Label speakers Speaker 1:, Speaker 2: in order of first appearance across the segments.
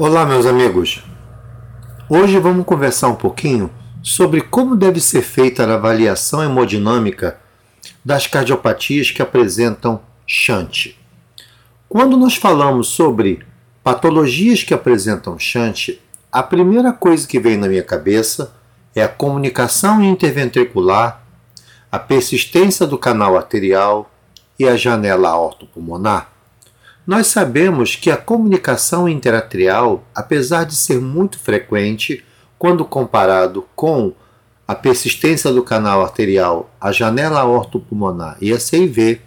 Speaker 1: Olá, meus amigos. Hoje vamos conversar um pouquinho sobre como deve ser feita a avaliação hemodinâmica das cardiopatias que apresentam shunt. Quando nós falamos sobre patologias que apresentam shunt, a primeira coisa que vem na minha cabeça é a comunicação interventricular, a persistência do canal arterial e a janela aortopulmonar. Nós sabemos que a comunicação interatrial, apesar de ser muito frequente, quando comparado com a persistência do canal arterial, a janela aortopulmonar e a CIV,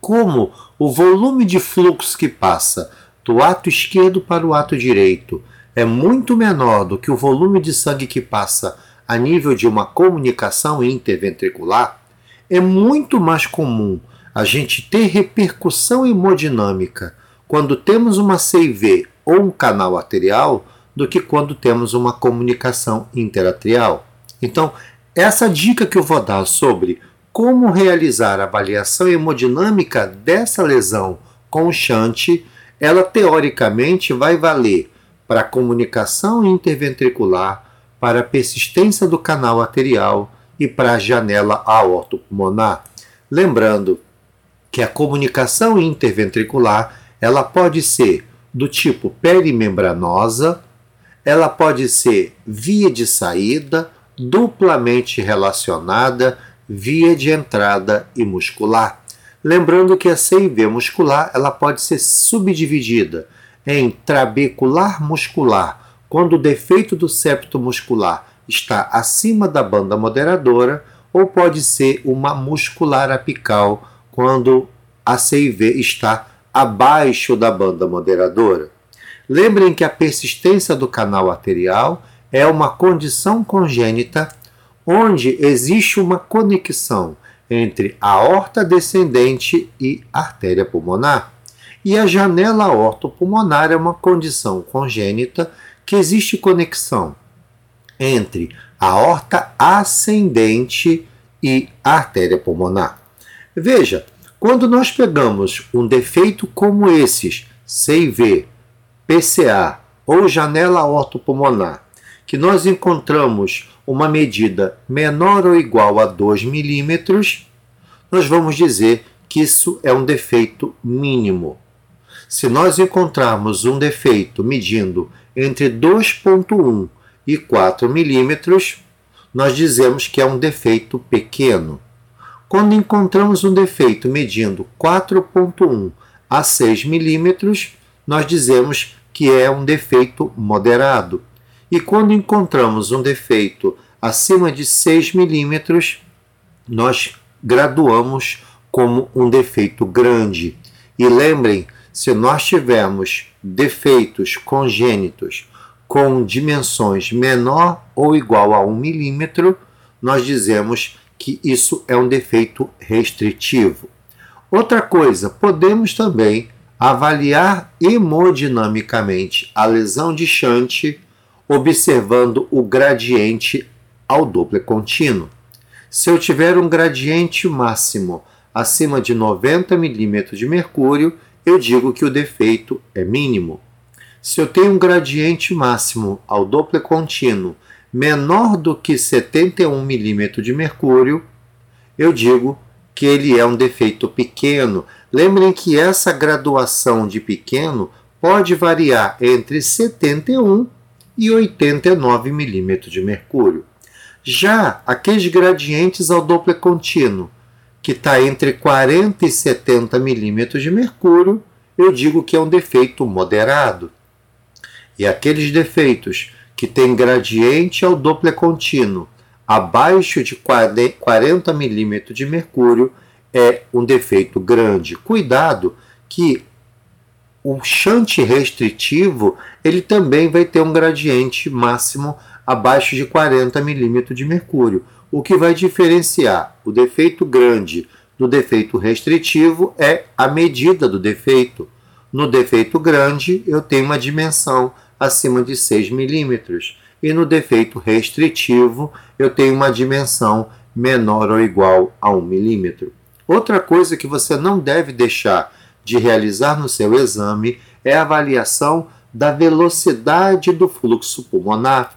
Speaker 1: como o volume de fluxo que passa do ato esquerdo para o ato direito é muito menor do que o volume de sangue que passa a nível de uma comunicação interventricular, é muito mais comum a gente ter repercussão hemodinâmica quando temos uma CIV ou um canal arterial do que quando temos uma comunicação interatrial. Então, essa dica que eu vou dar sobre como realizar a avaliação hemodinâmica dessa lesão com o shunt, ela teoricamente vai valer para a comunicação interventricular, para a persistência do canal arterial e para a janela aortopulmonar. Lembrando que a comunicação interventricular ela pode ser do tipo perimembranosa, ela pode ser via de saída, duplamente relacionada, via de entrada e muscular. Lembrando que a CIV muscular ela pode ser subdividida em trabecular muscular, quando o defeito do septo muscular está acima da banda moderadora, ou pode ser uma muscular apical, quando a CIV está abaixo da banda moderadora. Lembrem que a persistência do canal arterial é uma condição congênita onde existe uma conexão entre a aorta descendente e artéria pulmonar. E a janela aortopulmonar é uma condição congênita que existe conexão entre a aorta ascendente e a artéria pulmonar. Veja, quando nós pegamos um defeito como esses, CIV, PCA ou janela ortopulmonar, que nós encontramos uma medida menor ou igual a 2 milímetros, nós vamos dizer que isso é um defeito mínimo. Se nós encontrarmos um defeito medindo entre 2,1 e 4 milímetros, nós dizemos que é um defeito pequeno. Quando encontramos um defeito medindo 4,1 a 6 milímetros, nós dizemos que é um defeito moderado. E quando encontramos um defeito acima de 6 milímetros, nós graduamos como um defeito grande. E lembrem, se nós tivermos defeitos congênitos com dimensões menor ou igual a 1 milímetro, nós dizemos que isso é um defeito restritivo. Outra coisa, podemos também avaliar hemodinamicamente a lesão de shunt observando o gradiente ao Doppler contínuo. Se eu tiver um gradiente máximo acima de 90 milímetros de mercúrio, eu digo que o defeito é mínimo. Se eu tenho um gradiente máximo ao Doppler contínuo menor do que 71 milímetros de mercúrio, eu digo que ele é um defeito pequeno. Lembrem que essa graduação de pequeno pode variar entre 71 e 89 milímetros de mercúrio. Já aqueles gradientes ao Doppler contínuo, que está entre 40 e 70 milímetros de mercúrio, eu digo que é um defeito moderado. E aqueles defeitos que têm gradiente ao Doppler contínuo abaixo de 40 milímetros de mercúrio é um defeito grande. Cuidado que o shunt restritivo ele também vai ter um gradiente máximo abaixo de 40 milímetros de mercúrio. O que vai diferenciar o defeito grande do defeito restritivo é a medida do defeito. No defeito grande, eu tenho uma dimensão acima de 6 milímetros e no defeito restritivo, eu tenho uma dimensão menor ou igual a 1 milímetro. Outra coisa que você não deve deixar de realizar no seu exame é a avaliação da velocidade do fluxo pulmonar.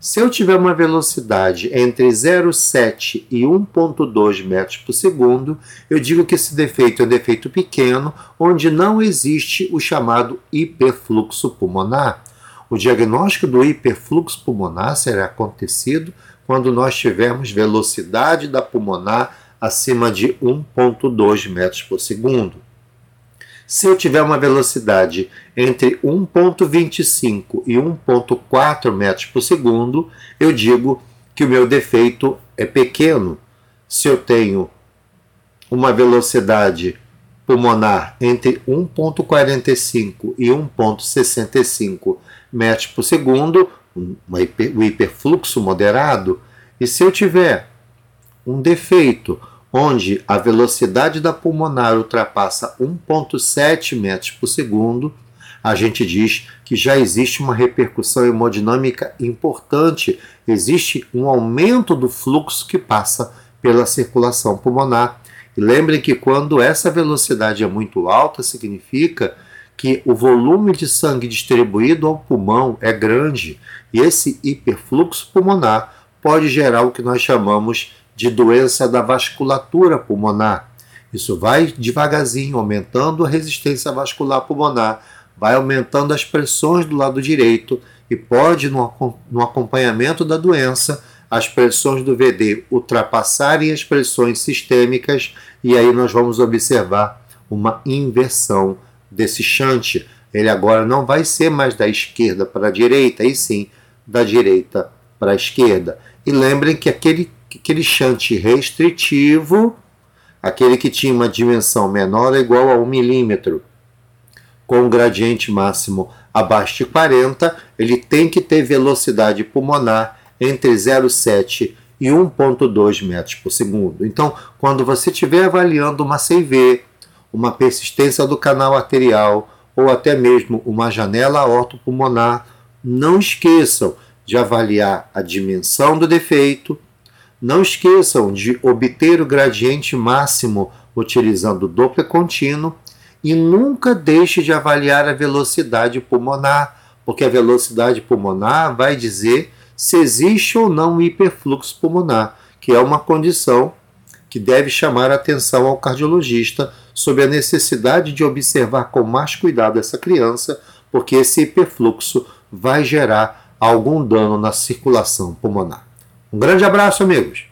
Speaker 1: Se eu tiver uma velocidade entre 0,7 e 1,2 metros por segundo, eu digo que esse defeito é um defeito pequeno, onde não existe o chamado hiperfluxo pulmonar. O diagnóstico do hiperfluxo pulmonar será acontecido quando nós tivermos velocidade da pulmonar acima de 1,2 metros por segundo. Se eu tiver uma velocidade entre 1,25 e 1,4 metros por segundo, eu digo que o meu defeito é pequeno. Se eu tenho uma velocidade pulmonar entre 1,45 e 1,65 metros por segundo, um hiperfluxo moderado, e se eu tiver um defeito onde a velocidade da pulmonar ultrapassa 1,7 metros por segundo, a gente diz que já existe uma repercussão hemodinâmica importante, existe um aumento do fluxo que passa pela circulação pulmonar. E lembrem que quando essa velocidade é muito alta, significa que o volume de sangue distribuído ao pulmão é grande e esse hiperfluxo pulmonar pode gerar o que nós chamamos de doença da vasculatura pulmonar. Isso vai devagarzinho aumentando a resistência vascular pulmonar, vai aumentando as pressões do lado direito e pode, no, acompanhamento da doença, as pressões do VD ultrapassarem as pressões sistêmicas e aí nós vamos observar uma inversão desse shunt. Ele agora não vai ser mais da esquerda para a direita, e sim da direita para a esquerda. E lembrem que aquele aquele shunt restritivo, aquele que tinha uma dimensão menor é igual a 1 milímetro, com um gradiente máximo abaixo de 40, ele tem que ter velocidade pulmonar entre 0,7 e 1,2 metros por segundo. Então, quando você estiver avaliando uma CV, uma persistência do canal arterial ou até mesmo uma janela ortopulmonar, não esqueçam de avaliar a dimensão do defeito, não esqueçam de obter o gradiente máximo utilizando o Doppler contínuo. E nunca deixe de avaliar a velocidade pulmonar, porque a velocidade pulmonar vai dizer se existe ou não hiperfluxo pulmonar, que é uma condição que deve chamar a atenção ao cardiologista sobre a necessidade de observar com mais cuidado essa criança, porque esse hiperfluxo vai gerar algum dano na circulação pulmonar. Um grande abraço, amigos!